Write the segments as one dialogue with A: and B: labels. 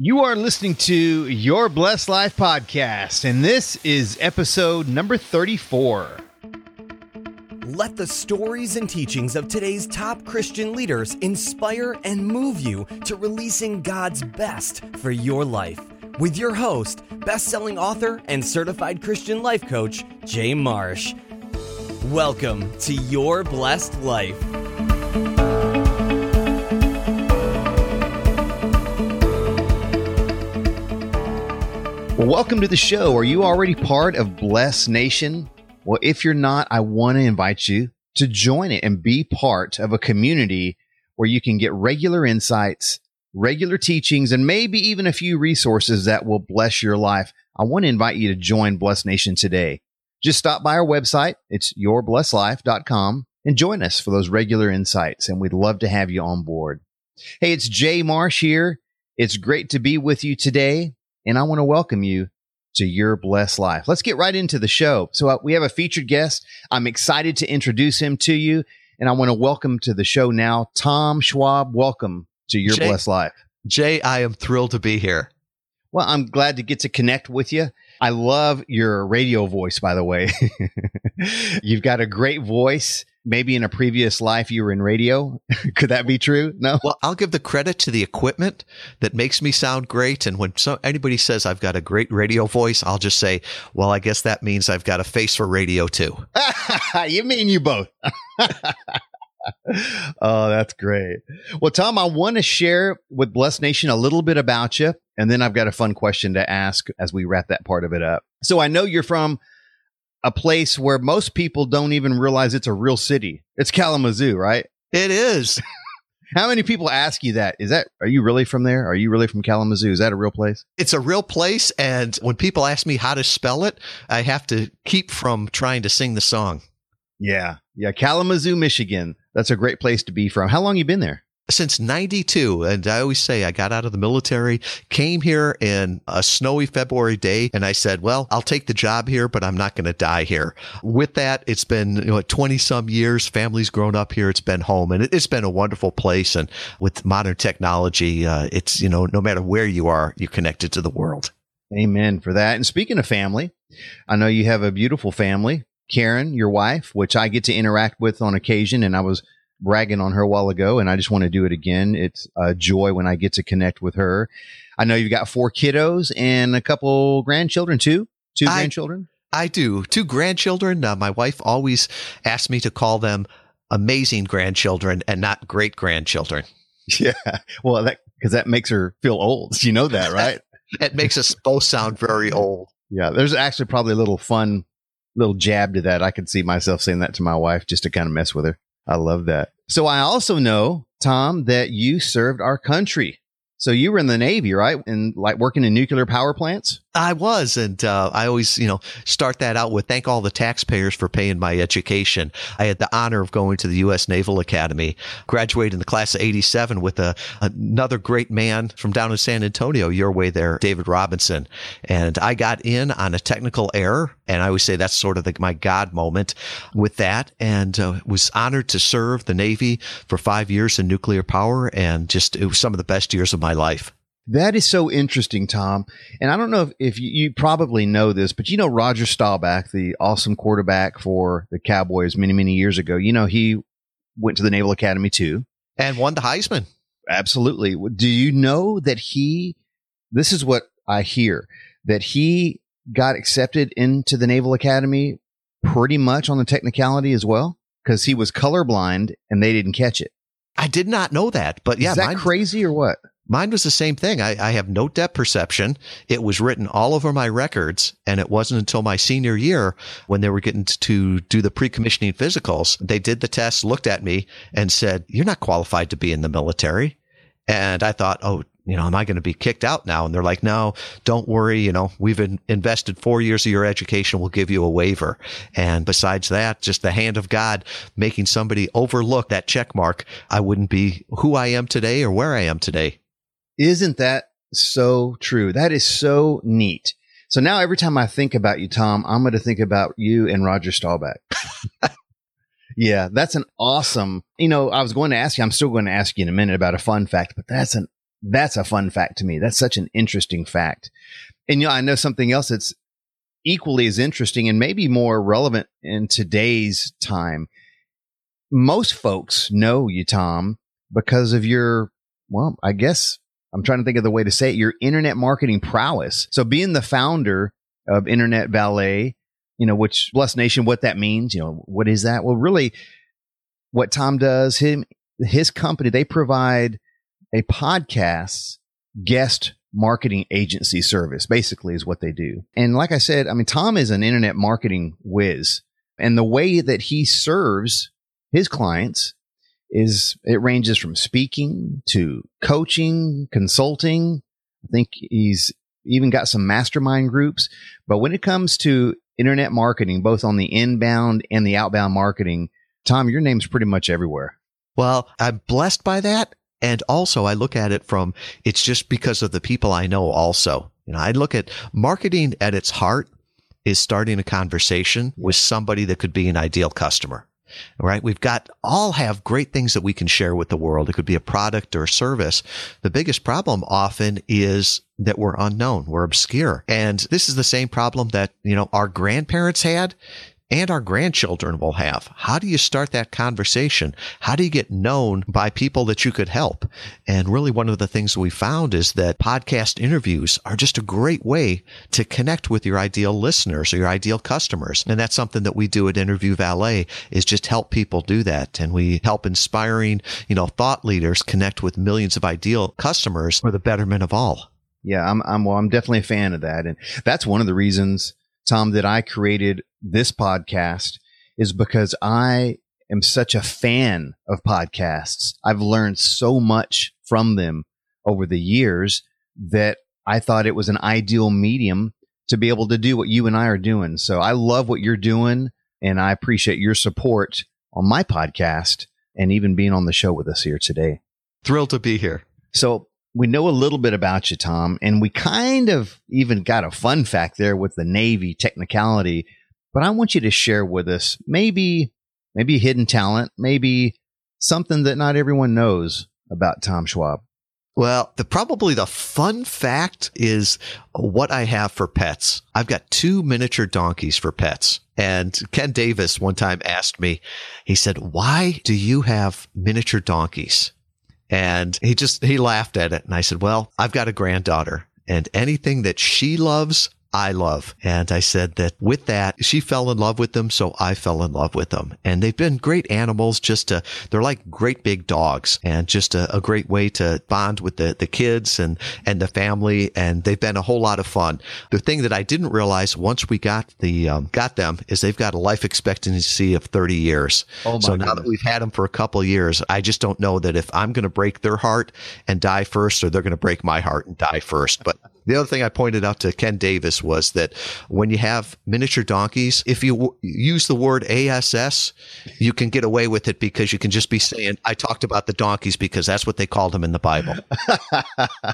A: You are listening to Your Blessed Life podcast, and this is episode number 34.
B: Let the stories and teachings of today's top Christian leaders inspire and move you to releasing God's best for your life. With your host, best-selling author and certified Christian life coach, Jay Marsh. Welcome to Your Blessed Life.
A: Welcome to the show. Are you already part of Bless Nation? Well, if you're not, I want to invite you to join it and be part of a community where you can get regular insights, regular teachings, and maybe even a few resources that will bless your life. I want to invite you to join Bless Nation today. Just stop by our website. It's yourblesslife.com and join us for those regular insights. And we'd love to have you on board. Hey, it's Jay Marsh here. It's great to be with you today and I want to welcome you to your blessed life. Let's get right into the show. So uh, we have a featured guest. I'm excited to introduce him to you, and I want to welcome to the show now Tom Schwab. Welcome to your
C: Jay,
A: blessed life.
C: Jay, I am thrilled to be here.
A: Well, I'm glad to get to connect with you. I love your radio voice, by the way. You've got a great voice maybe in a previous life you were in radio. Could that be true? No.
C: Well, I'll give the credit to the equipment that makes me sound great. And when so, anybody says I've got a great radio voice, I'll just say, well, I guess that means I've got a face for radio too.
A: you mean you both. oh, that's great. Well, Tom, I want to share with Blessed Nation a little bit about you. And then I've got a fun question to ask as we wrap that part of it up. So I know you're from a place where most people don't even realize it's a real city. It's Kalamazoo, right?
C: It is.
A: How many people ask you that? Is that are you really from there? Are you really from Kalamazoo? Is that a real place?
C: It's a real place and when people ask me how to spell it, I have to keep from trying to sing the song.
A: Yeah. Yeah, Kalamazoo, Michigan. That's a great place to be from. How long you been there?
C: Since 92 and i always say i got out of the military came here in a snowy february day and i said well i'll take the job here but i'm not going to die here. With that it's been you know 20 some years family's grown up here it's been home and it's been a wonderful place and with modern technology uh, it's you know no matter where you are you're connected to the world.
A: Amen for that. And speaking of family i know you have a beautiful family. Karen your wife which i get to interact with on occasion and i was bragging on her a while ago, and I just want to do it again. It's a joy when I get to connect with her. I know you've got four kiddos and a couple grandchildren too. Two I, grandchildren.
C: I do two grandchildren. Uh, my wife always asks me to call them amazing grandchildren and not great grandchildren.
A: Yeah, well, that because that makes her feel old. You know that, right?
C: it makes us both sound very old.
A: Yeah, there's actually probably a little fun little jab to that. I could see myself saying that to my wife just to kind of mess with her. I love that. So I also know, Tom, that you served our country. So you were in the Navy, right? And like working in nuclear power plants?
C: I was. And uh, I always, you know, start that out with thank all the taxpayers for paying my education. I had the honor of going to the U.S. Naval Academy, graduated in the class of 87 with a, another great man from down in San Antonio, your way there, David Robinson. And I got in on a technical error. And I always say that's sort of the, my God moment with that. And uh, was honored to serve the Navy for five years in nuclear power. And just it was some of the best years of my life.
A: That is so interesting, Tom. And I don't know if, if you, you, probably know this, but you know Roger Staubach, the awesome quarterback for the Cowboys many, many years ago. You know, he went to the Naval Academy too.
C: And won the Heisman.
A: Absolutely. Do you know that he, this is what I hear, that he got accepted into the Naval Academy pretty much on the technicality as well? Because he was colorblind and they didn't catch it.
C: I did not know that, but yeah.
A: Is that crazy or what?
C: Mine was the same thing. I, I, have no depth perception. It was written all over my records. And it wasn't until my senior year when they were getting to do the pre-commissioning physicals. They did the test, looked at me and said, you're not qualified to be in the military. And I thought, oh, you know, am I going to be kicked out now? And they're like, no, don't worry. You know, we've in, invested four years of your education. We'll give you a waiver. And besides that, just the hand of God making somebody overlook that check mark. I wouldn't be who I am today or where I am today.
A: Isn't that so true? That is so neat. So now every time I think about you, Tom, I'm going to think about you and Roger Staubach. yeah, that's an awesome. You know, I was going to ask you, I'm still going to ask you in a minute about a fun fact, but that's an that's a fun fact to me. That's such an interesting fact. And you know, I know something else that's equally as interesting and maybe more relevant in today's time. Most folks know you, Tom, because of your, well, I guess I'm trying to think of the way to say it, your internet marketing prowess. So being the founder of Interview Valet, you know, which Blessed Nation, what that means, you know, what is that? Well, really what Tom does, him, his company, they provide a podcast guest marketing agency service, basically, is what they do. And like I said, I mean, Tom is an internet marketing whiz. And the way that he serves his clients is it ranges from speaking to coaching, consulting. I think he's even got some mastermind groups. But when it comes to internet marketing, both on the inbound and the outbound marketing, Tom, your name's pretty much everywhere.
C: Well, I'm blessed by that. And also I look at it from, it's just because of the people I know also. You know, I look at marketing at its heart is starting a conversation with somebody that could be an ideal customer. Right. We've got all have great things that we can share with the world. It could be a product or a service. The biggest problem often is that we're unknown. We're obscure. And this is the same problem that, you know, our grandparents had and our grandchildren will have. How do you start that conversation? How do you get known by people that you could help? And really one of the things we found is that podcast interviews are just a great way to connect with your ideal listeners or your ideal customers. And that's something that we do at Interview Valet is just help people do that. And we help inspiring, you know, thought leaders connect with millions of ideal customers for the betterment of all.
A: Yeah, I'm, I'm, well, I'm definitely a fan of that. And that's one of the reasons Tom, that I created this podcast is because I am such a fan of podcasts. I've learned so much from them over the years that I thought it was an ideal medium to be able to do what you and I are doing. So I love what you're doing and I appreciate your support on my podcast and even being on the show with us here today.
C: Thrilled to be here.
A: So we know a little bit about you, Tom, and we kind of even got a fun fact there with the Navy technicality. But I want you to share with us maybe, maybe hidden talent, maybe something that not everyone knows about Tom Schwab.
C: Well, the probably the fun fact is what I have for pets. I've got two miniature donkeys for pets. And Ken Davis one time asked me, he said, why do you have miniature donkeys? And he just, he laughed at it. And I said, well, I've got a granddaughter and anything that she loves, I love. And I said that with that, she fell in love with them. So I fell in love with them and they've been great animals just to, they're like great big dogs and just a, a, great way to bond with the, the kids and, and the family. And they've been a whole lot of fun. The thing that I didn't realize once we got the, um, got them is they've got a life expectancy of 30 years. Oh so now that we've had them for a couple years, I just don't know that if I'm going to break their heart and die first or they're going to break my heart and die first. But the other thing I pointed out to Ken Davis was that when you have miniature donkeys, if you w- use the word ASS, you can get away with it because you can just be saying, I talked about the donkeys because that's what they called them in the Bible.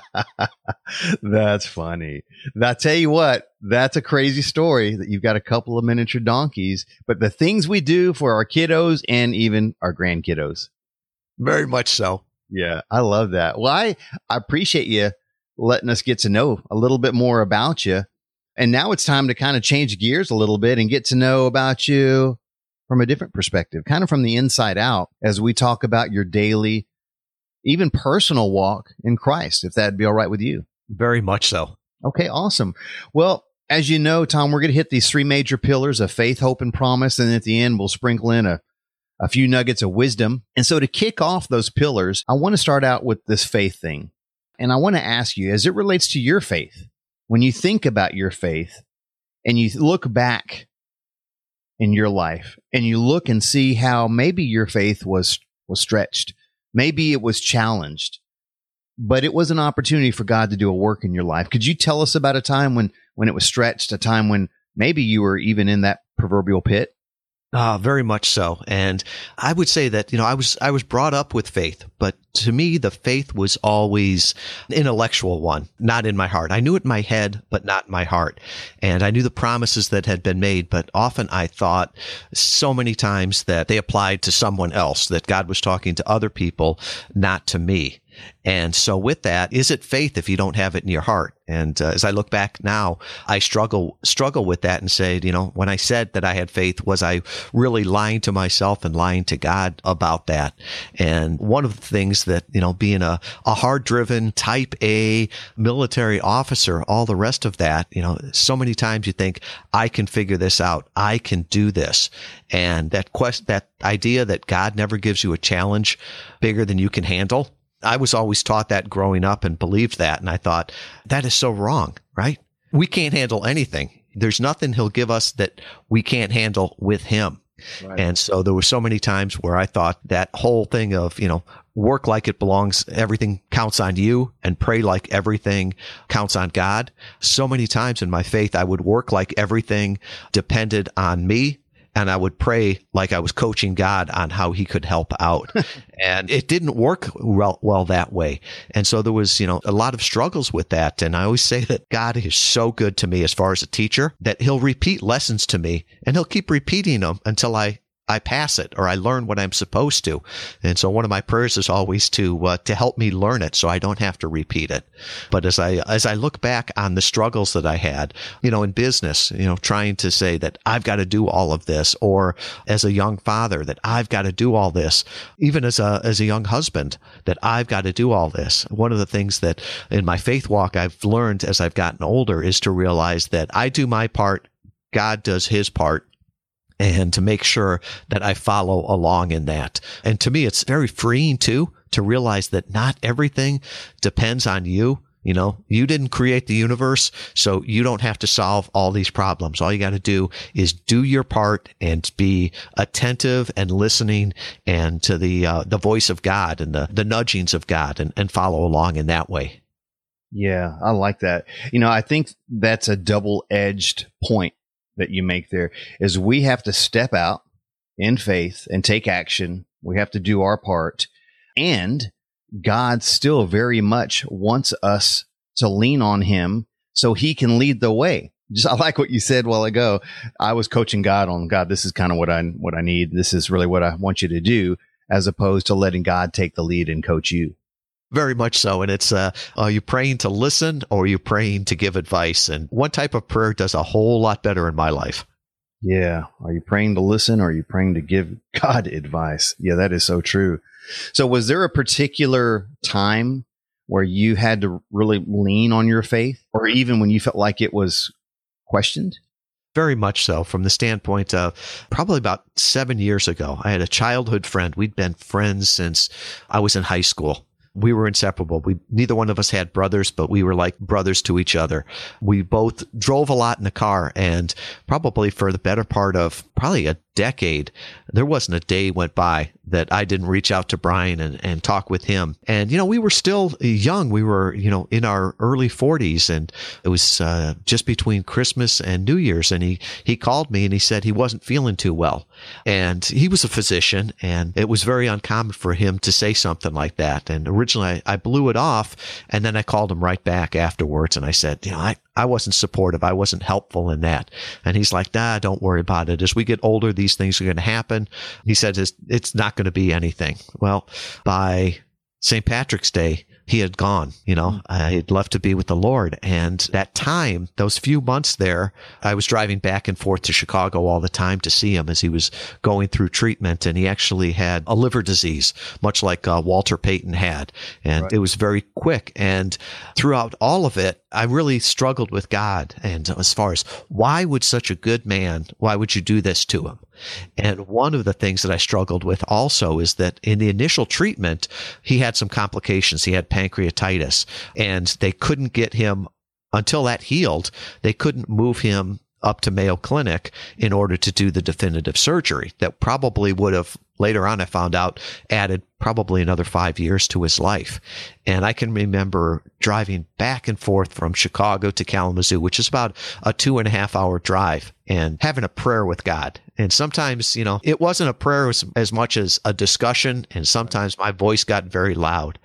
A: that's funny. I tell you what, that's a crazy story that you've got a couple of miniature donkeys, but the things we do for our kiddos and even our grandkiddos.
C: Very much so.
A: Yeah, I love that. Well, I, I appreciate you letting us get to know a little bit more about you. And now it's time to kind of change gears a little bit and get to know about you from a different perspective, kind of from the inside out as we talk about your daily, even personal walk in Christ, if that'd be all right with you.
C: Very much so.
A: Okay, awesome. Well, as you know, Tom, we're going to hit these three major pillars of faith, hope, and promise. And at the end, we'll sprinkle in a, a few nuggets of wisdom. And so to kick off those pillars, I want to start out with this faith thing. And I want to ask you, as it relates to your faith, when you think about your faith and you look back in your life and you look and see how maybe your faith was, was stretched, maybe it was challenged, but it was an opportunity for God to do a work in your life. Could you tell us about a time when, when it was stretched, a time when maybe you were even in that proverbial pit?
C: Ah, very much so. And I would say that, you know, I was, I was brought up with faith, but to me, the faith was always an intellectual one, not in my heart. I knew it in my head, but not in my heart. And I knew the promises that had been made, but often I thought so many times that they applied to someone else, that God was talking to other people, not to me. And so with that, is it faith if you don't have it in your heart? And uh, as I look back now, I struggle, struggle with that and say, you know, when I said that I had faith, was I really lying to myself and lying to God about that? And one of the things that, you know, being a, a hard driven type A military officer, all the rest of that, you know, so many times you think, I can figure this out. I can do this. And that quest, that idea that God never gives you a challenge bigger than you can handle I was always taught that growing up and believed that. And I thought that is so wrong, right? We can't handle anything. There's nothing he'll give us that we can't handle with him. Right. And so there were so many times where I thought that whole thing of, you know, work like it belongs, everything counts on you and pray like everything counts on God. So many times in my faith, I would work like everything depended on me and I would pray like I was coaching God on how he could help out. and it didn't work well, well that way. And so there was, you know, a lot of struggles with that. And I always say that God is so good to me as far as a teacher that he'll repeat lessons to me and he'll keep repeating them until I I pass it or I learn what I'm supposed to. And so one of my prayers is always to uh, to help me learn it so I don't have to repeat it. But as I as I look back on the struggles that I had, you know, in business, you know, trying to say that I've got to do all of this or as a young father that I've got to do all this, even as a as a young husband that I've got to do all this. One of the things that in my faith walk I've learned as I've gotten older is to realize that I do my part, God does his part and to make sure that I follow along in that. And to me, it's very freeing too, to realize that not everything depends on you. You know, you didn't create the universe, so you don't have to solve all these problems. All you got to do is do your part and be attentive and listening and to the, uh, the voice of God and the, the nudgings of God and, and follow along in that way.
A: Yeah, I like that. You know, I think that's a double edged point that you make there is we have to step out in faith and take action. We have to do our part. And God still very much wants us to lean on him so he can lead the way. Just I like what you said while ago. I was coaching God on God, this is kind of what I what I need. This is really what I want you to do, as opposed to letting God take the lead and coach you.
C: Very much so. And it's, uh, are you praying to listen or are you praying to give advice? And one type of prayer does a whole lot better in my life.
A: Yeah. Are you praying to listen or are you praying to give God advice? Yeah, that is so true. So was there a particular time where you had to really lean on your faith or even when you felt like it was questioned?
C: Very much so, from the standpoint of probably about seven years ago. I had a childhood friend. We'd been friends since I was in high school we were inseparable. We neither one of us had brothers, but we were like brothers to each other. We both drove a lot in the car and probably for the better part of probably a decade, there wasn't a day went by that I didn't reach out to Brian and, and talk with him. And, you know, we were still young. We were, you know, in our early forties and it was, uh, just between Christmas and New Year's. And he, he called me and he said he wasn't feeling too well. And he was a physician and it was very uncommon for him to say something like that. And originally I, I blew it off and then I called him right back afterwards and I said, you know, I, I wasn't supportive. I wasn't helpful in that. And he's like, nah, don't worry about it. As we get older, these things are going to happen. He said, it's, it's not going to be anything. Well, by St. Patrick's Day, he had gone, you know, I had left to be with the Lord. And that time, those few months there, I was driving back and forth to Chicago all the time to see him as he was going through treatment. And he actually had a liver disease, much like uh, Walter Payton had. And right. it was very quick. And throughout all of it, I really struggled with God. And as far as why would such a good man, why would you do this to him? And one of the things that I struggled with also is that in the initial treatment, he had some complications. He had pancreatitis and they couldn't get him until that healed. They couldn't move him up to Mayo Clinic in order to do the definitive surgery that probably would have later on I found out added probably another five years to his life. And I can remember driving back and forth from Chicago to Kalamazoo, which is about a two and a half hour drive and having a prayer with God. And sometimes, you know, it wasn't a prayer as, much as a discussion. And sometimes my voice got very loud.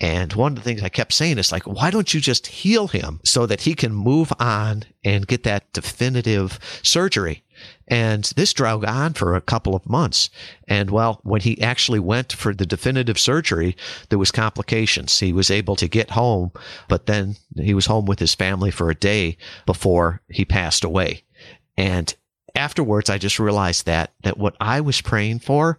C: And one of the things I kept saying is like, why don't you just heal him so that he can move on and get that definitive surgery? And this drug on for a couple of months. And well, when he actually went for the definitive surgery, there was complications. He was able to get home, but then he was home with his family for a day before he passed away. And afterwards, I just realized that, that what I was praying for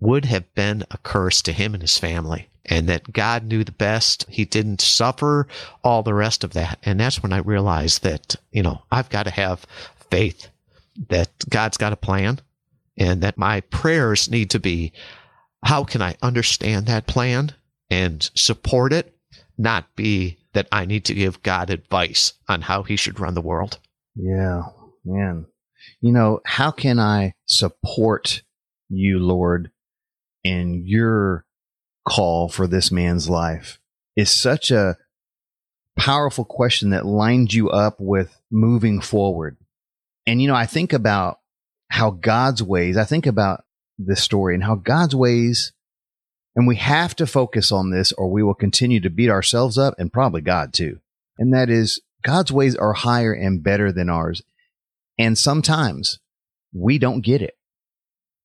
C: would have been a curse to him and his family and that God knew the best. He didn't suffer all the rest of that. And that's when I realized that, you know, I've got to have faith that God's got a plan and that my prayers need to be, how can I understand that plan and support it? Not be that I need to give God advice on how he should run the world.
A: Yeah, man. You know, how can I support you, Lord, in your call for this man's life is such a powerful question that lines you up with moving forward. And, you know, I think about how God's ways, I think about this story and how God's ways, and we have to focus on this or we will continue to beat ourselves up and probably God too. And that is God's ways are higher and better than ours. And sometimes we don't get it.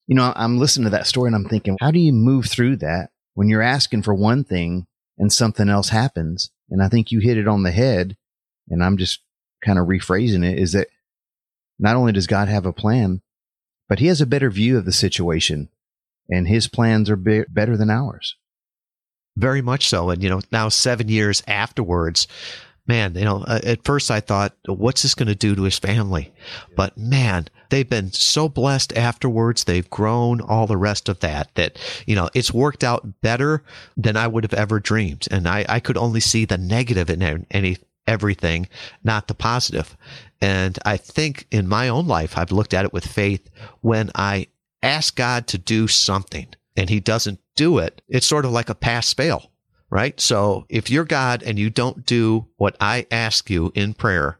A: You know, I'm listening to that story and I'm thinking, how do you move through that when you're asking for one thing and something else happens. And I think you hit it on the head. And I'm just kind of rephrasing it is that not only does God have a plan, but he has a better view of the situation and his plans are be- better than ours.
C: Very much so. And, you know, now seven years afterwards, man, you know, uh, at first I thought, what's this going to do to his family? But man, they've been so blessed afterwards. They've grown all the rest of that, that, you know, it's worked out better than I would have ever dreamed. And I, I could only see the negative in any, everything, not the positive. And I think in my own life, I've looked at it with faith when I ask God to do something and he doesn't do it. It's sort of like a pass fail right? So if you're God and you don't do what I ask you in prayer,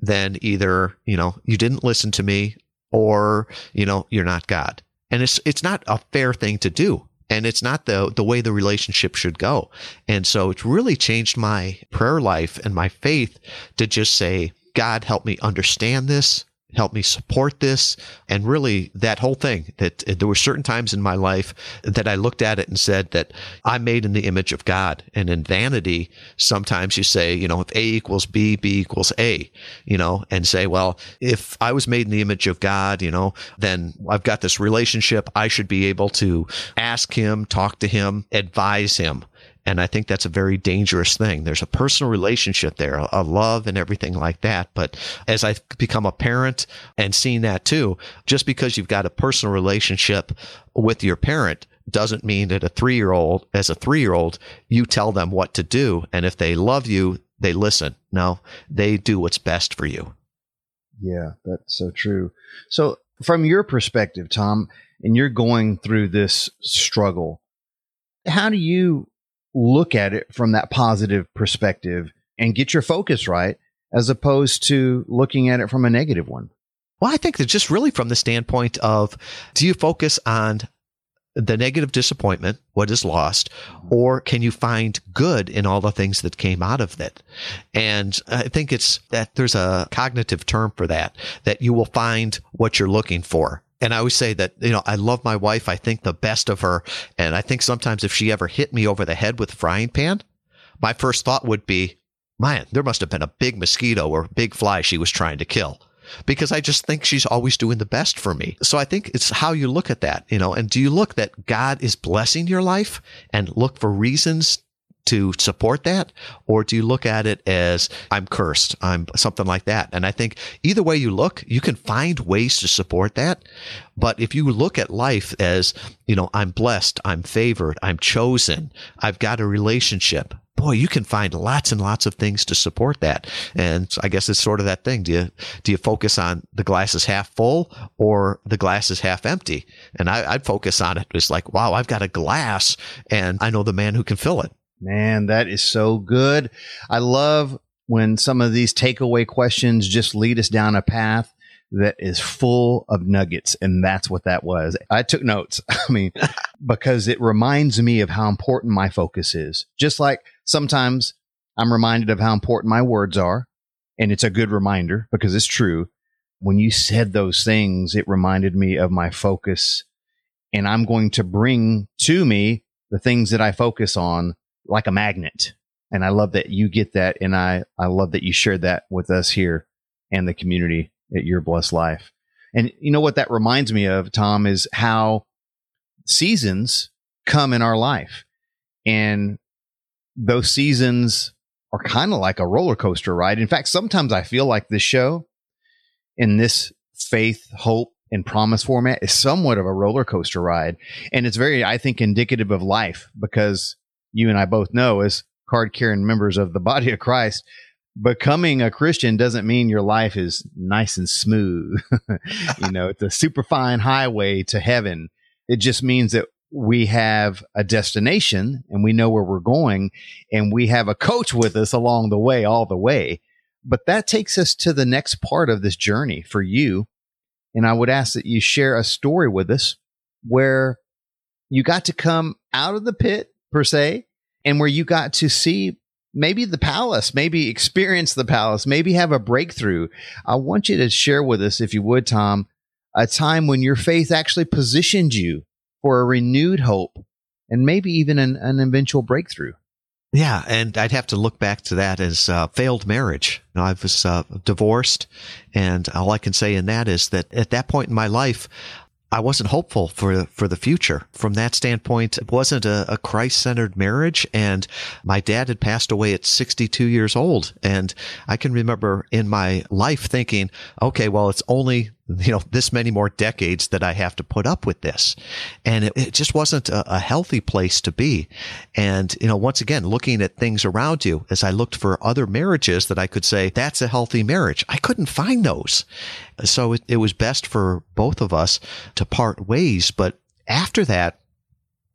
C: then either, you know, you didn't listen to me or, you know, you're not God. And it's, it's not a fair thing to do. And it's not the, the way the relationship should go. And so it's really changed my prayer life and my faith to just say, God, help me understand this help me support this. And really that whole thing that there were certain times in my life that I looked at it and said that I'm made in the image of God. And in vanity sometimes you say you know if A equals B B equals A you know and say well if I was made in the image of God you know then I've got this relationship. I should be able to ask him talk to him advise him and I think that's a very dangerous thing. There's a personal relationship there, a love and everything like that. But as I've become a parent and seen that too, just because you've got a personal relationship with your parent doesn't mean that a three year old, as a three year old, you tell them what to do. And if they love you, they listen. No, they do what's best for you.
A: Yeah, that's so true. So from your perspective, Tom, and you're going through this struggle, how do you look at it from that positive perspective and get your focus right as opposed to looking at it from a negative one?
C: Well, I think that just really from the standpoint of do you focus on the negative disappointment, what is lost, mm-hmm. or can you find good in all the things that came out of it? And I think it's that there's a cognitive term for that, that you will find what you're looking for. And I always say that, you know, I love my wife. I think the best of her. And I think sometimes if she ever hit me over the head with a frying pan, my first thought would be, man, there must have been a big mosquito or big fly she was trying to kill because I just think she's always doing the best for me. So I think it's how you look at that, you know, and do you look that God is blessing your life and look for reasons to support that? Or do you look at it as I'm cursed? I'm something like that. And I think either way you look, you can find ways to support that. But if you look at life as, you know, I'm blessed, I'm favored, I'm chosen, I've got a relationship, boy, you can find lots and lots of things to support that. And I guess it's sort of that thing. Do you, do you focus on the glass is half full or the glass is half empty? And I, would focus on it. It's like, wow, I've got a glass and I know the man who can fill it.
A: Man, that is so good. I love when some of these takeaway questions just lead us down a path that is full of nuggets. And that's what that was. I took notes. I mean, because it reminds me of how important my focus is. Just like sometimes I'm reminded of how important my words are. And it's a good reminder because it's true. when you said those things, it reminded me of my focus. And I'm going to bring to me the things that I focus on like a magnet. And I love that you get that. And I, I love that you shared that with us here and the community at Your Blessed Life. And you know what that reminds me of, Tom, is how seasons come in our life. And those seasons are kind of like a roller coaster ride. In fact, sometimes I feel like this show in this faith, hope, and promise format is somewhat of a roller coaster ride. And it's very, I think, indicative of life because you and I both know as card carrying members of the body of Christ, becoming a Christian doesn't mean your life is nice and smooth. you know, it's a super fine highway to heaven. It just means that we have a destination and we know where we're going and we have a coach with us along the way, all the way. But that takes us to the next part of this journey for you. And I would ask that you share a story with us where you got to come out of the pit per se and where you got to see maybe the palace, maybe experience the palace, maybe have a breakthrough. I want you to share with us, if you would, Tom, a time when your faith actually positioned you for a renewed hope and maybe even an, an eventual breakthrough.
C: Yeah, and I'd have to look back to that as uh, failed marriage. You know, I was uh, divorced, and all I can say in that is that at that point in my life, I wasn't hopeful for for the future. From that standpoint, it wasn't a, a Christ centered marriage, and my dad had passed away at 62 years old. And I can remember in my life thinking, okay, well, it's only you know, this many more decades that I have to put up with this. And it, it just wasn't a, a, healthy place to be. And, you know, once again, looking at things around you as I looked for other marriages that I could say, that's a healthy marriage. I couldn't find those. So it, it was best for both of us to part ways. But after that,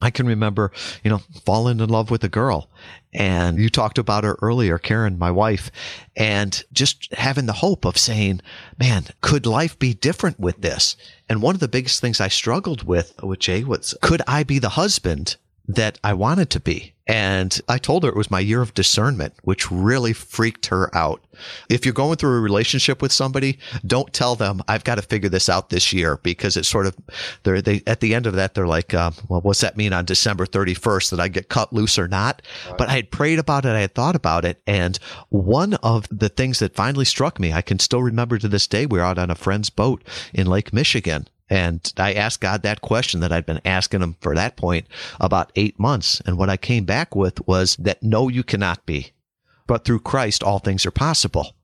C: I can remember, you know, falling in love with a girl. And you talked about her earlier, Karen, my wife, and just having the hope of saying, man, could life be different with this? And one of the biggest things I struggled with with Jay was, could I be the husband that I wanted to be. And I told her it was my year of discernment, which really freaked her out. If you're going through a relationship with somebody, don't tell them I've got to figure this out this year because it's sort of they're they at the end of that they're like, uh, well, what's that mean on December 31st that I get cut loose or not? Right. But I had prayed about it, I had thought about it, and one of the things that finally struck me, I can still remember to this day. We were out on a friend's boat in Lake Michigan, and I asked God that question that I'd been asking him for that point about eight months. And what I came back with was that no, you cannot be. But through Christ, all things are possible.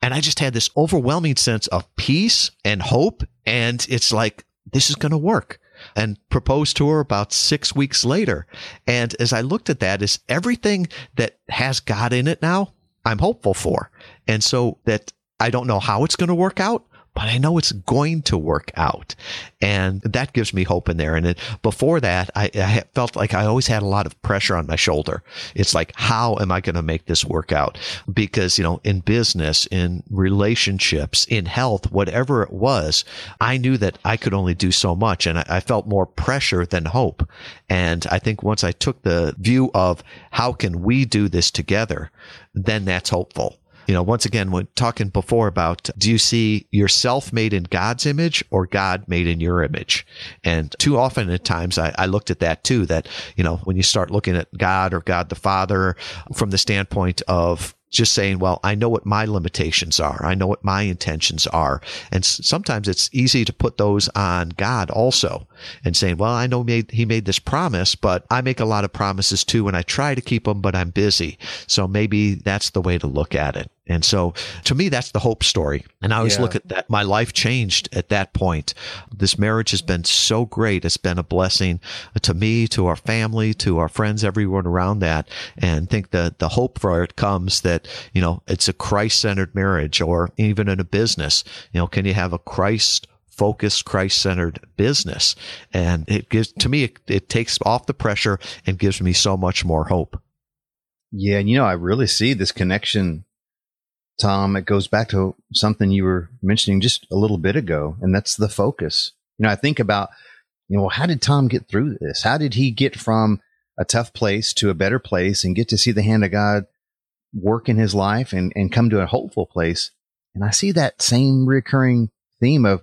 C: And I just had this overwhelming sense of peace and hope. And it's like, this is going to work and proposed to her about six weeks later. And as I looked at that, is everything that has God in it now, I'm hopeful for. And so that I don't know how it's going to work out, but I know it's going to work out. And that gives me hope in there. And it, before that, I, I, felt like I always had a lot of pressure on my shoulder. It's like, how am I going to make this work out? Because, you know, in business, in relationships, in health, whatever it was, I knew that I could only do so much. And I, I felt more pressure than hope. And I think once I took the view of how can we do this together, then that's hopeful you know, once again, when talking before about do you see yourself made in God's image or God made in your image? And too often at times I, I looked at that too, that, you know, when you start looking at God or God the Father from the standpoint of just saying, well, I know what my limitations are. I know what my intentions are. And sometimes it's easy to put those on God also and saying, well, I know he made this promise, but I make a lot of promises too. And I try to keep them, but I'm busy. So maybe that's the way to look at it. And so to me, that's the hope story. And I always yeah. look at that. My life changed at that point. This marriage has been so great. It's been a blessing to me, to our family, to our friends, everyone around that. And think that the hope for it comes that, you know, it's a Christ centered marriage or even in a business. You know, can you have a Christ focused, Christ centered business? And it gives, to me, it, it takes off the pressure and gives me so much more hope.
A: Yeah. And, you know, I really see this connection Tom, it goes back to something you were mentioning just a little bit ago, and that's the focus. You know, I think about, you know, how did Tom get through this? How did he get from a tough place to a better place and get to see the hand of God work in his life and, and come to a hopeful place? And I see that same recurring theme of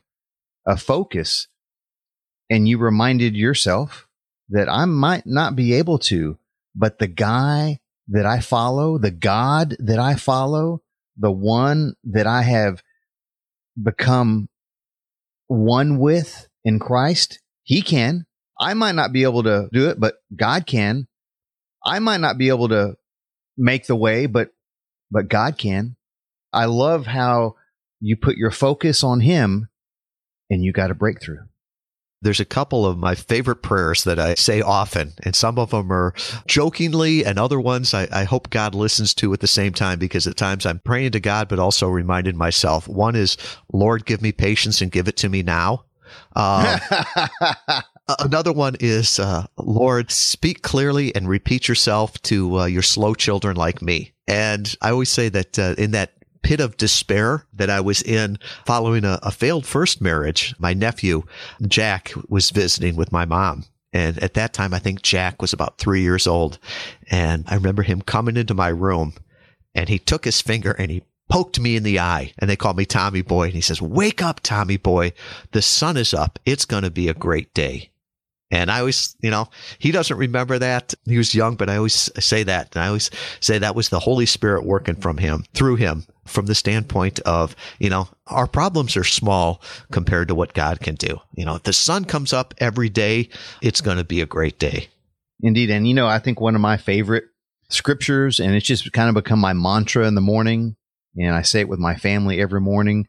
A: a focus and you reminded yourself that I might not be able to, but the guy that I follow, the God that I follow, the one that I have become one with in Christ, he can. I might not be able to do it, but God can. I might not be able to make the way, but, but God can. I love how you put your focus on him and you got a breakthrough.
C: There's a couple of my favorite prayers that I say often, and some of them are jokingly, and other ones I, I, hope God listens to at the same time because at times I'm praying to God, but also reminding myself. One is, Lord, give me patience and give it to me now. Um, another one is, uh, Lord, speak clearly and repeat yourself to uh, your slow children like me. And I always say that uh, in that pit of despair that I was in following a, a failed first marriage. My nephew, Jack, was visiting with my mom. And at that time, I think Jack was about three years old. And I remember him coming into my room and he took his finger and he poked me in the eye and they called me Tommy boy. And he says, wake up, Tommy boy. The sun is up. It's going to be a great day. And I always, you know, he doesn't remember that. He was young, but I always say that. And I always say that was the Holy Spirit working from him, through him, from the standpoint of, you know, our problems are small compared to what God can do. You know, if the sun comes up every day, it's going to be a great day.
A: Indeed. And, you know, I think one of my favorite scriptures, and it's just kind of become my mantra in the morning, and I say it with my family every morning,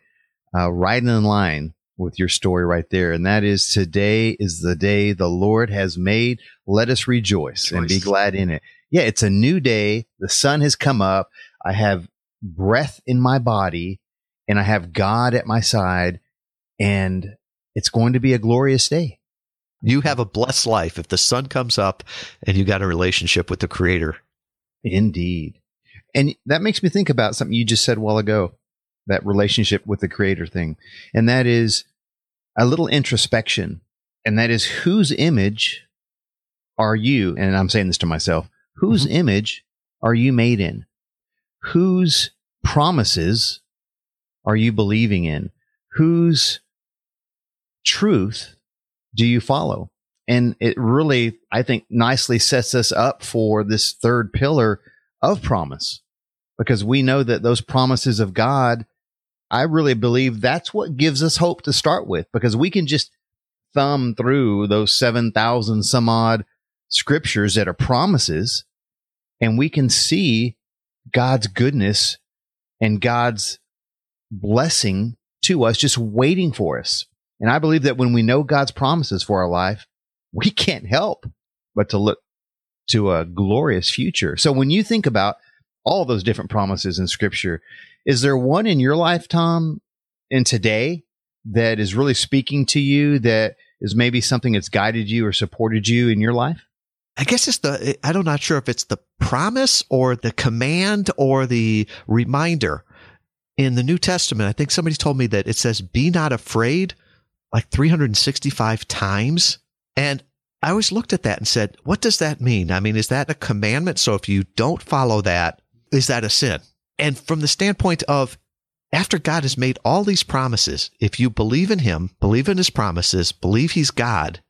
A: uh, right in line with your story right there. And that is today is the day the Lord has made. Let us rejoice, and be glad in it. Yeah, it's a new day. The sun has come up. I have breath in my body and I have God at my side and it's going to be a glorious day.
C: You have a blessed life if the sun comes up and you got a relationship with the creator.
A: Indeed. And that makes me think about something you just said a while ago, that relationship with the creator thing. And that is a little introspection, and that is whose image are you? And I'm saying this to myself whose mm-hmm. image are you made in? Whose promises are you believing in? Whose truth do you follow? And it really, I think, nicely sets us up for this third pillar of promise because we know that those promises of God I really believe that's what gives us hope to start with because we can just thumb through those 7,000 some odd scriptures that are promises and we can see God's goodness and God's blessing to us just waiting for us. And I believe that when we know God's promises for our life, we can't help but to look to a glorious future. So when you think about all those different promises in scripture, is there one in your life, Tom, in today that is really speaking to you that is maybe something that's guided you or supported you in your life?
C: I guess it's the, I'm not sure if it's the promise or the command or the reminder in the New Testament. I think somebody told me that it says, be not afraid like 365 times. And I always looked at that and said, what does that mean? I mean, is that a commandment? So if you don't follow that, is that a sin? And from the standpoint of after God has made all these promises, if you believe in him, believe in his promises, believe he's God,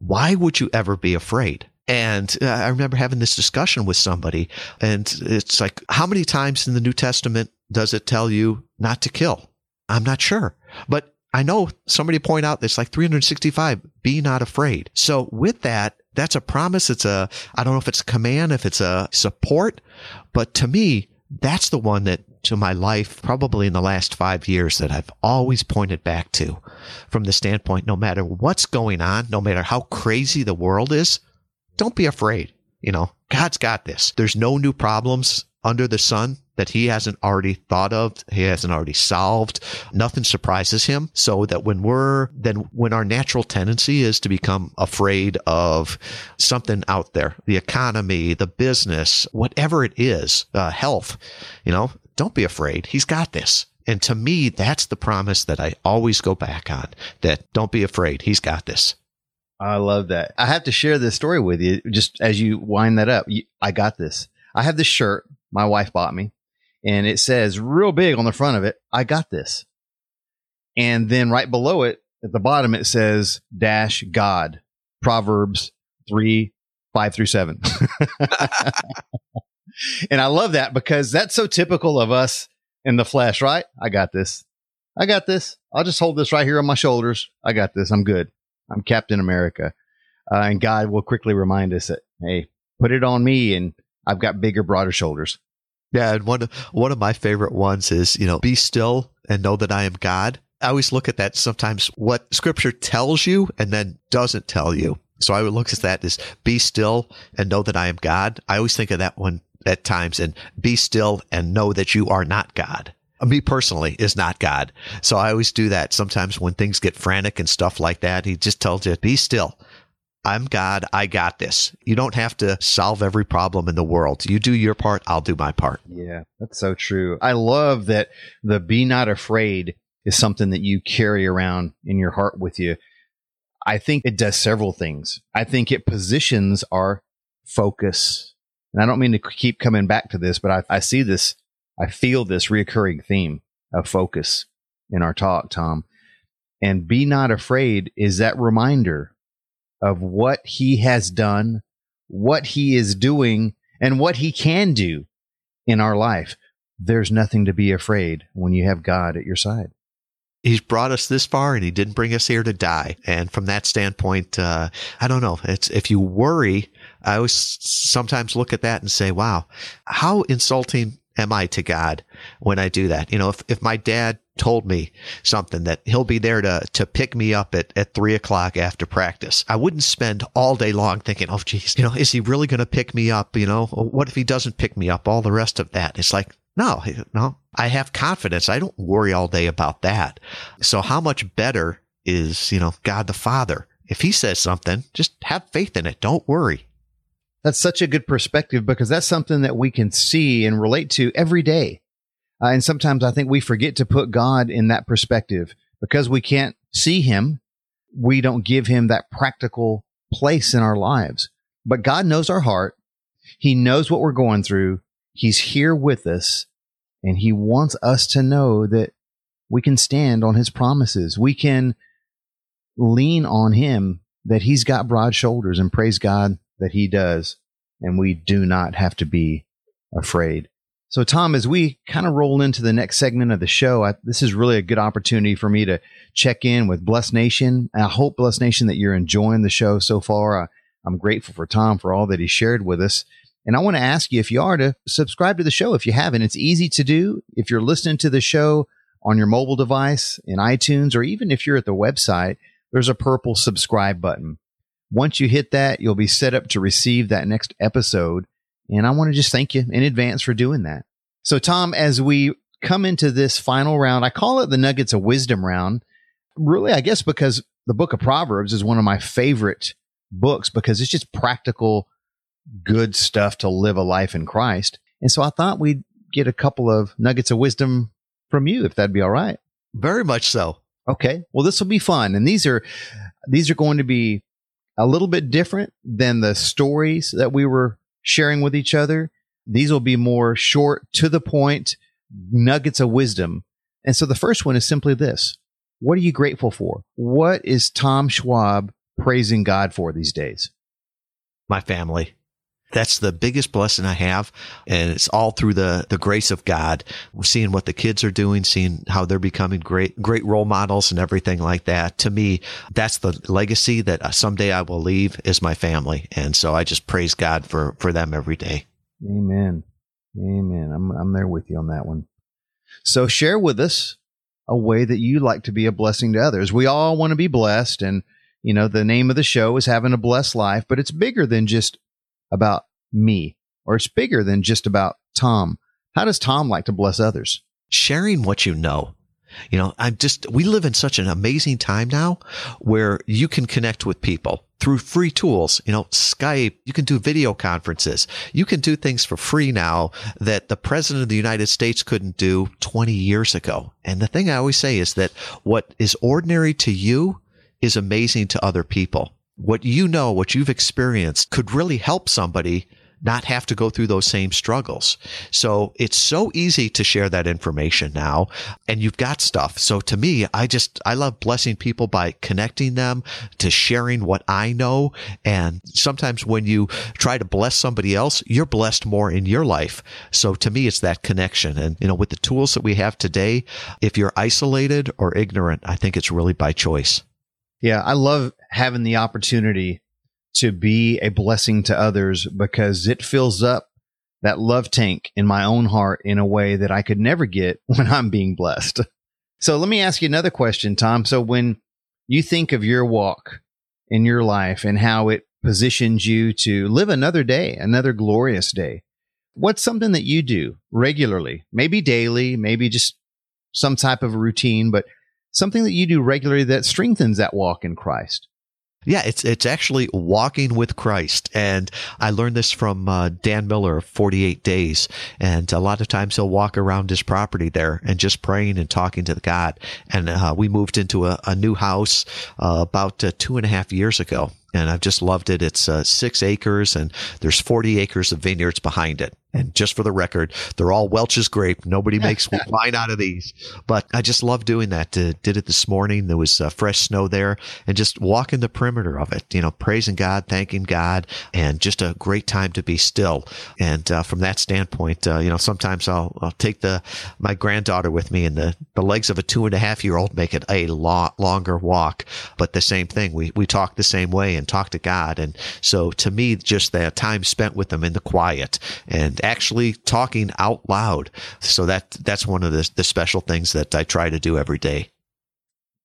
C: why would you ever be afraid? And uh, I remember having this discussion with somebody and it's like, how many times in the New Testament does it tell you not to kill? I'm not sure, but I know somebody point out it's like 365, be not afraid. So with that, that's a promise. It's a, I don't know if it's a command, if it's a support, but to me, that's the one that to my life, probably in the last five years that I've always pointed back to from the standpoint, no matter what's going on, no matter how crazy the world is, don't be afraid. You know, God's got this. There's no new problems under the sun that he hasn't already thought of, he hasn't already solved. Nothing surprises him. So that when we're, then when our natural tendency is to become afraid of something out there, the economy, the business, whatever it is, uh, health, you know, don't be afraid. He's got this. And to me, that's the promise that I always go back on that don't be afraid. He's got this.
A: I love that. I have to share this story with you just as you wind that up. I got this. I have this shirt my wife bought me and it says real big on the front of it, I got this. And then right below it at the bottom, it says dash God, Proverbs 3, 5 through 7. and I love that because that's so typical of us in the flesh, right? I got this. I got this. I'll just hold this right here on my shoulders. I got this. I'm good. I'm Captain America. Uh, and God will quickly remind us that, hey, put it on me and I've got bigger, broader shoulders.
C: Yeah, and one one of my favorite ones is, you know, be still and know that I am God. I always look at that sometimes what scripture tells you and then doesn't tell you. So I would look at that as be still and know that I am God. I always think of that one at times and be still and know that you are not God. Me personally is not God. So I always do that. Sometimes when things get frantic and stuff like that, he just tells you, be still. I'm God. I got this. You don't have to solve every problem in the world. You do your part. I'll do my part.
A: Yeah, that's so true. I love that the be not afraid is something that you carry around in your heart with you. I think it does several things. I think it positions our focus. And I don't mean to keep coming back to this, but I, I see this, I feel this reoccurring theme of focus in our talk, Tom. And be not afraid is that reminder of what he has done, what he is doing, and what he can do in our life. There's nothing to be afraid when you have God at your side
C: he's brought us this far and he didn't bring us here to die. And from that standpoint, uh, I don't know. It's, if you worry, I always sometimes look at that and say, wow, how insulting am I to God when I do that? You know, if, if my dad told me something that he'll be there to, to pick me up at, at three o'clock after practice, I wouldn't spend all day long thinking, oh, geez, you know, is he really going to pick me up? You know, what if he doesn't pick me up? All the rest of that. It's like, no, no, I have confidence. I don't worry all day about that. So how much better is, you know, God the Father? If he says something, just have faith in it. Don't worry.
A: That's such a good perspective because that's something that we can see and relate to every day. Uh, and sometimes I think we forget to put God in that perspective because we can't see him. We don't give him that practical place in our lives. But God knows our heart. He knows what we're going through. He's here with us and he wants us to know that we can stand on his promises. We can lean on him that he's got broad shoulders and praise God that he does. And we do not have to be afraid. So, Tom, as we kind of roll into the next segment of the show, I, this is really a good opportunity for me to check in with Blessed Nation. And I hope, Blessed Nation, that you're enjoying the show so far. I, I'm grateful for Tom for all that he shared with us. And I want to ask you if you are to subscribe to the show if you haven't. It's easy to do. If you're listening to the show on your mobile device in iTunes, or even if you're at the website, there's a purple subscribe button. Once you hit that, you'll be set up to receive that next episode. And I want to just thank you in advance for doing that. So, Tom, as we come into this final round, I call it the Nuggets of Wisdom round. Really, I guess because the book of Proverbs is one of my favorite books because it's just practical good stuff to live a life in Christ. And so I thought we'd get a couple of nuggets of wisdom from you, if that'd be all right.
C: Very much so.
A: Okay. Well, this will be fun. And these are, these are going to be a little bit different than the stories that we were sharing with each other. These will be more short to the point nuggets of wisdom. And so the first one is simply this. What are you grateful for? What is Tom Schwab praising God for these days?
C: My family. That's the biggest blessing I have. And it's all through the, the grace of God. Seeing what the kids are doing, seeing how they're becoming great, great role models and everything like that. To me, that's the legacy that someday I will leave is my family. And so I just praise God for, for them every day.
A: Amen. Amen. I'm, I'm there with you on that one. So share with us a way that you like to be a blessing to others. We all want to be blessed and you know, the name of the show is having a blessed life, but it's bigger than just about me, or it's bigger than just about Tom. How does Tom like to bless others?
C: Sharing what you know. You know, I'm just, we live in such an amazing time now where you can connect with people through free tools, you know, Skype, you can do video conferences. You can do things for free now that the president of the United States couldn't do 20 years ago. And the thing I always say is that what is ordinary to you is amazing to other people what you know, what you've experienced could really help somebody not have to go through those same struggles. So it's so easy to share that information now and you've got stuff. So to me, I just, I love blessing people by connecting them to sharing what I know. And sometimes when you try to bless somebody else, you're blessed more in your life. So to me, it's that connection. And, you know, with the tools that we have today, if you're isolated or ignorant, I think it's really by choice.
A: Yeah. I love having the opportunity to be a blessing to others because it fills up that love tank in my own heart in a way that I could never get when I'm being blessed. So let me ask you another question, Tom. So when you think of your walk in your life and how it positions you to live another day, another glorious day, what's something that you do regularly, maybe daily, maybe just some type of routine, but something that you do regularly that strengthens that walk in Christ?
C: Yeah, it's it's actually walking with Christ, and I learned this from uh, Dan Miller Forty Eight Days. And a lot of times he'll walk around his property there and just praying and talking to God. And uh, we moved into a, a new house uh, about uh, two and a half years ago, and I've just loved it. It's uh, six acres, and there's forty acres of vineyards behind it. And just for the record, they're all Welch's grape. Nobody makes wine out of these. But I just love doing that. Uh, did it this morning. There was uh, fresh snow there and just walking the perimeter of it, you know, praising God, thanking God, and just a great time to be still. And uh, from that standpoint, uh, you know, sometimes I'll, I'll take the my granddaughter with me and the, the legs of a two and a half year old make it a lot longer walk. But the same thing, we, we talk the same way and talk to God. And so to me, just that time spent with them in the quiet and actually talking out loud. So that that's one of the, the special things that I try to do every day.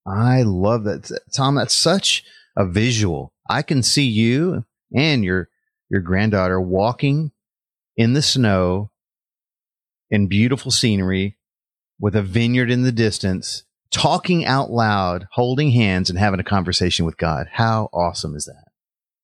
A: I love that, Tom. That's such a visual. I can see you and your your granddaughter walking in the snow in beautiful scenery with a vineyard in the distance, talking out loud, holding hands, and having a conversation with God. How awesome is that?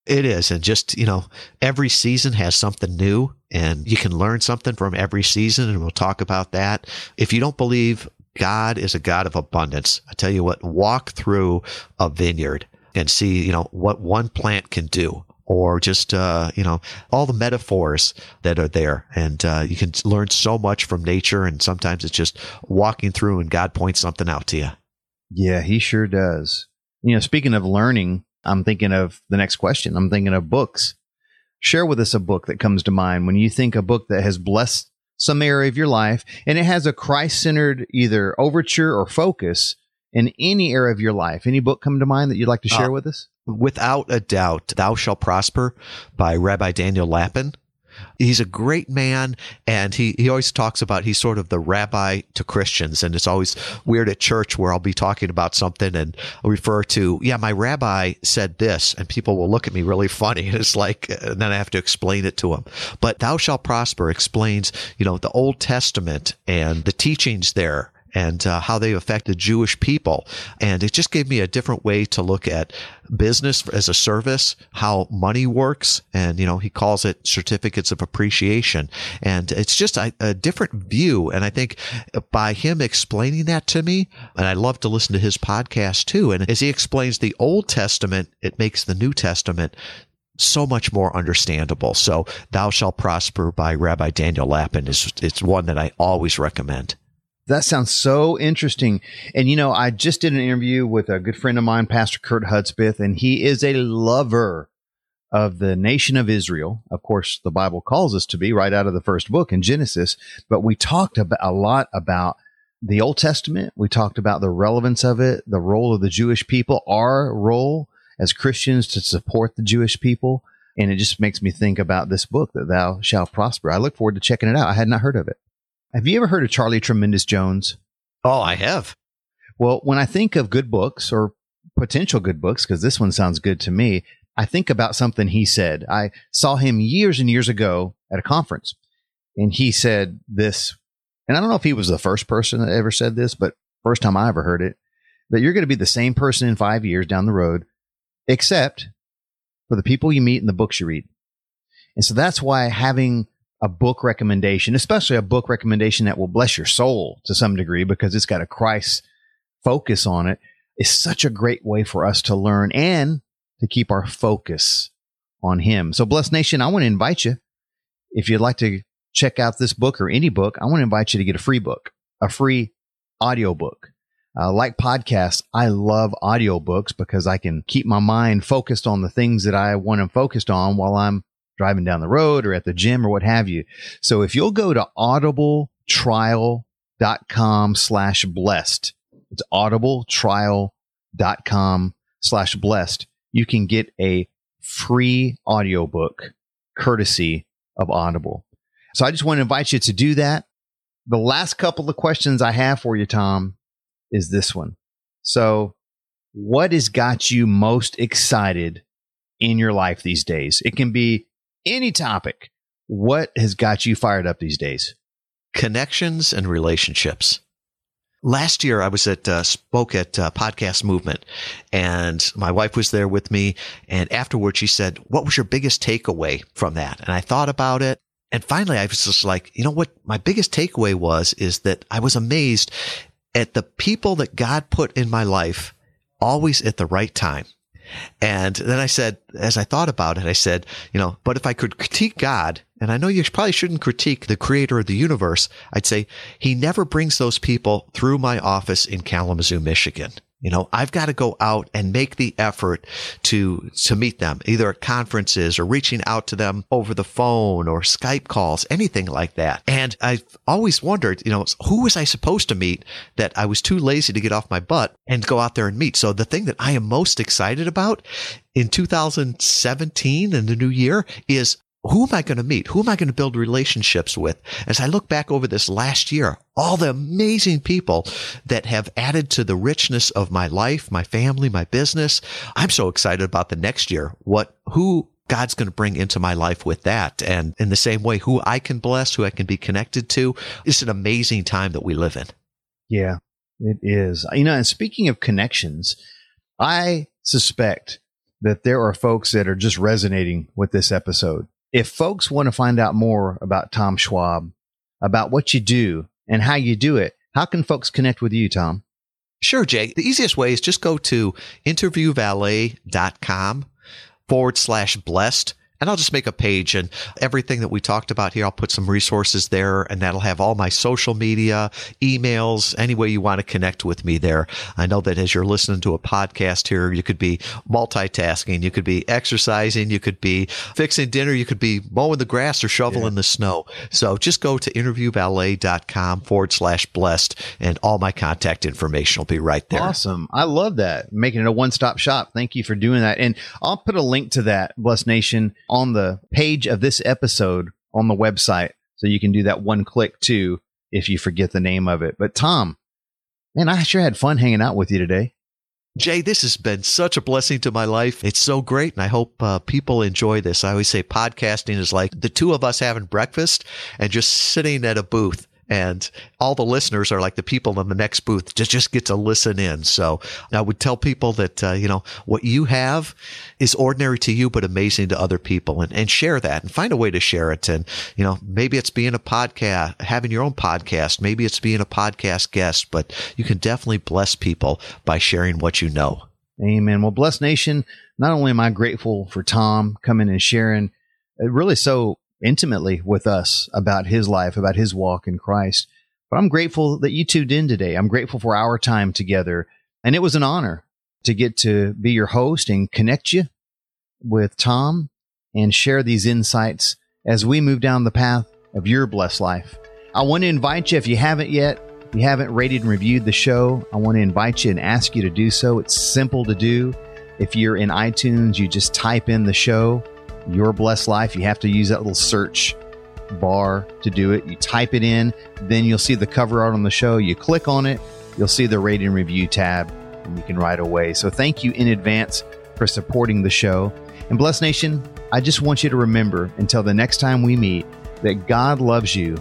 C: It is. And just, you know, every season has something new and you can learn something from every season. And we'll talk about that. If you don't believe God is a God of abundance, I tell you what, walk through a vineyard and see, you know, what one plant can do or just, uh, you know, all the metaphors that are there. And, uh, you can learn so much from nature. And sometimes it's just walking through and God points something out to you.
A: Yeah, he sure does. You know, speaking of learning, I'm thinking of the next question. I'm thinking of books. Share with us a book that comes to mind when you think a book that has blessed some area of your life and it has a Christ centered either overture or focus in any area of your life. Any book come to mind that you'd like to share uh, with us?
C: Without a doubt, Thou Shall Prosper by Rabbi Daniel Lapin. He's a great man, and he, he always talks about he's sort of the rabbi to Christians. And it's always weird at church where I'll be talking about something and I'll refer to, yeah, my rabbi said this, and people will look at me really funny. And it's like, and then I have to explain it to them. But Thou Shall Prosper explains, you know, the Old Testament and the teachings there and uh, how they affect the Jewish people. And it just gave me a different way to look at business as a service, how money works. And, you know, he calls it certificates of appreciation. And it's just a, a different view. And I think by him explaining that to me, and I love to listen to his podcast too. And as he explains the Old Testament, it makes the New Testament so much more understandable. So Thou Shalt Prosper by Rabbi Daniel Lapin is, it's one that I always recommend.
A: That sounds so interesting. And you know, I just did an interview with a good friend of mine, Pastor Kurt Hudspeth, and he is a lover of the nation of Israel. Of course, the Bible calls us to be right out of the first book in Genesis, but we talked about a lot about the Old Testament. We talked about the relevance of it, the role of the Jewish people, our role as Christians to support the Jewish people. And it just makes me think about this book that thou shalt prosper. I look forward to checking it out. I had not heard of it. Have you ever heard of Charlie Tremendous Jones?
C: Oh, I have.
A: Well, when I think of good books or potential good books, because this one sounds good to me, I think about something he said. I saw him years and years ago at a conference, and he said this. And I don't know if he was the first person that ever said this, but first time I ever heard it that you're going to be the same person in five years down the road, except for the people you meet and the books you read. And so that's why having a book recommendation, especially a book recommendation that will bless your soul to some degree because it's got a Christ focus on it, is such a great way for us to learn and to keep our focus on Him. So, Blessed Nation, I want to invite you. if you'd like to check out this book or any book, I want to invite you to get a free book, a free audio book. Uh, like podcasts, I love audiobooks because I can keep my mind focused on the things that I want to focused on while I'm driving down the road or at the gym or what have you. So if you'll go to audibletrial.com slash blessed, it's audibletrial.com slash blessed, you can get a free audiobook courtesy of Audible. So I just want to invite you to do that. The last couple of questions I have for you, Tom, is this one. So, what has got you most excited in your life these days? It can be any topic. What has got you fired up these days?
C: Connections and relationships. Last year, I was at uh, spoke at uh, Podcast Movement, and my wife was there with me. And afterwards, she said, "What was your biggest takeaway from that?" And I thought about it, and finally, I was just like, you know what? My biggest takeaway was is that I was amazed at the people that God put in my life always at the right time. And then I said, as I thought about it, I said, you know, but if I could critique God, and I know you probably shouldn't critique the creator of the universe, I'd say he never brings those people through my office in Kalamazoo, Michigan. You know, I've got to go out and make the effort to, to meet them either at conferences or reaching out to them over the phone or Skype calls, anything like that. And I've always wondered, you know, who was I supposed to meet that I was too lazy to get off my butt and go out there and meet? So the thing that I am most excited about in 2017 and the new year is who am I going to meet? Who am I going to build relationships with? As I look back over this last year, all the amazing people that have added to the richness of my life, my family, my business. I'm so excited about the next year. What, who God's going to bring into my life with that. And in the same way, who I can bless, who I can be connected to. It's an amazing time that we live in.
A: Yeah, it is. You know, and speaking of connections, I suspect that there are folks that are just resonating with this episode if folks want to find out more about Tom Schwab, about what you do and how you do it, how can folks connect with you, Tom?
C: Sure, Jay. The easiest way is just go to interviewvalet.com forward slash blessed and I'll just make a page and everything that we talked about here, I'll put some resources there and that'll have all my social media, emails, any way you want to connect with me there. I know that as you're listening to a podcast here, you could be multitasking, you could be exercising, you could be fixing dinner, you could be mowing the grass or shoveling yeah. the snow. So just go to interviewvalet.com forward slash blessed and all my contact information will be right there.
A: Awesome. I love that. Making it a one stop shop. Thank you for doing that. And I'll put a link to that, Blessed Nation on the page of this episode on the website. So you can do that one click too if you forget the name of it. But Tom, man, I sure had fun hanging out with you today.
C: Jay, this has been such a blessing to my life. It's so great. And I hope uh, people enjoy this. I always say podcasting is like the two of us having breakfast and just sitting at a booth and all the listeners are like the people in the next booth just just get to listen in. So I would tell people that uh, you know what you have is ordinary to you but amazing to other people, and and share that and find a way to share it. And you know maybe it's being a podcast, having your own podcast, maybe it's being a podcast guest, but you can definitely bless people by sharing what you know.
A: Amen. Well, Blessed Nation. Not only am I grateful for Tom coming and sharing, really so intimately with us about his life, about his walk in Christ. But I'm grateful that you tuned in today. I'm grateful for our time together. And it was an honor to get to be your host and connect you with Tom and share these insights as we move down the path of your blessed life. I want to invite you, if you haven't yet, if you haven't rated and reviewed the show, I want to invite you and ask you to do so. It's simple to do. If you're in iTunes, you just type in the show your Blessed Life. You have to use that little search bar to do it. You type it in, then you'll see the cover art on the show. You click on it, you'll see the rate and review tab, and you can write away. So thank you in advance for supporting the show. And Blessed Nation, I just want you to remember until the next time we meet that God loves you